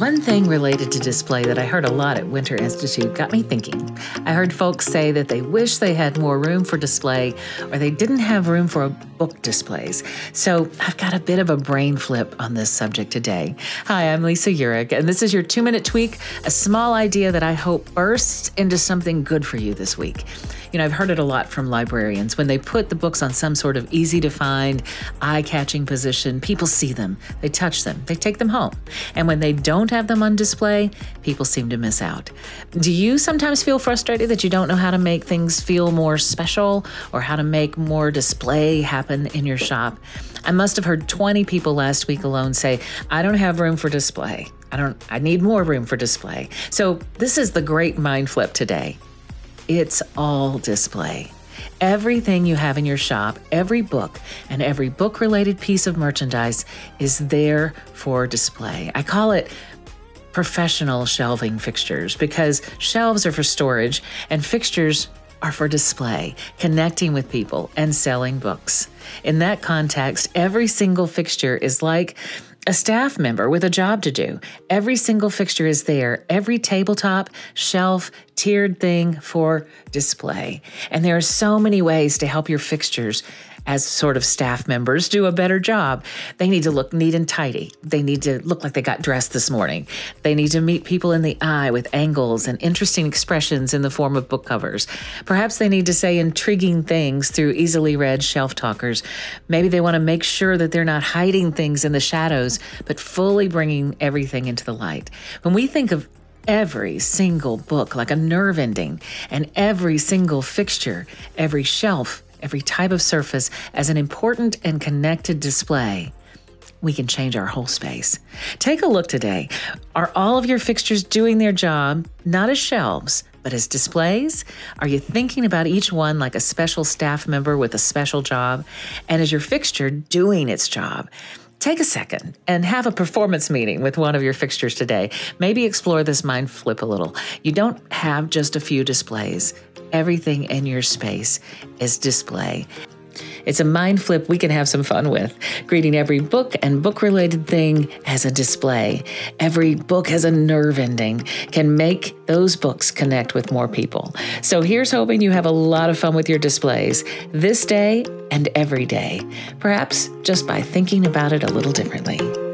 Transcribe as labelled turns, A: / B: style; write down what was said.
A: One thing related to display that I heard a lot at Winter Institute got me thinking. I heard folks say that they wish they had more room for display or they didn't have room for book displays. So I've got a bit of a brain flip on this subject today. Hi, I'm Lisa Urich, and this is your two minute tweak, a small idea that I hope bursts into something good for you this week. You know, I've heard it a lot from librarians. When they put the books on some sort of easy to find, eye catching position, people see them, they touch them, they take them home. And when they don't have them on display, people seem to miss out. Do you sometimes feel frustrated that you don't know how to make things feel more special or how to make more display happen in your shop? I must have heard 20 people last week alone say, I don't have room for display. I don't I need more room for display. So this is the great mind flip today. It's all display. Everything you have in your shop, every book, and every book related piece of merchandise is there for display. I call it professional shelving fixtures because shelves are for storage and fixtures are for display, connecting with people, and selling books. In that context, every single fixture is like a staff member with a job to do. Every single fixture is there, every tabletop, shelf, tiered thing for display. And there are so many ways to help your fixtures as sort of staff members do a better job. They need to look neat and tidy. They need to look like they got dressed this morning. They need to meet people in the eye with angles and interesting expressions in the form of book covers. Perhaps they need to say intriguing things through easily read shelf talkers. Maybe they want to make sure that they're not hiding things in the shadows, but fully bringing everything into the light. When we think of every single book like a nerve ending, and every single fixture, every shelf, every type of surface as an important and connected display, we can change our whole space. Take a look today. Are all of your fixtures doing their job, not as shelves, but as displays? Are you thinking about each one like a special staff member with a special job? And is your fixture doing its job? Take a second and have a performance meeting with one of your fixtures today. Maybe explore this mind flip a little. You don't have just a few displays everything in your space is display. It's a mind flip we can have some fun with, greeting every book and book related thing as a display. Every book has a nerve ending, can make those books connect with more people. So here's hoping you have a lot of fun with your displays this day and every day, perhaps just by thinking about it a little differently.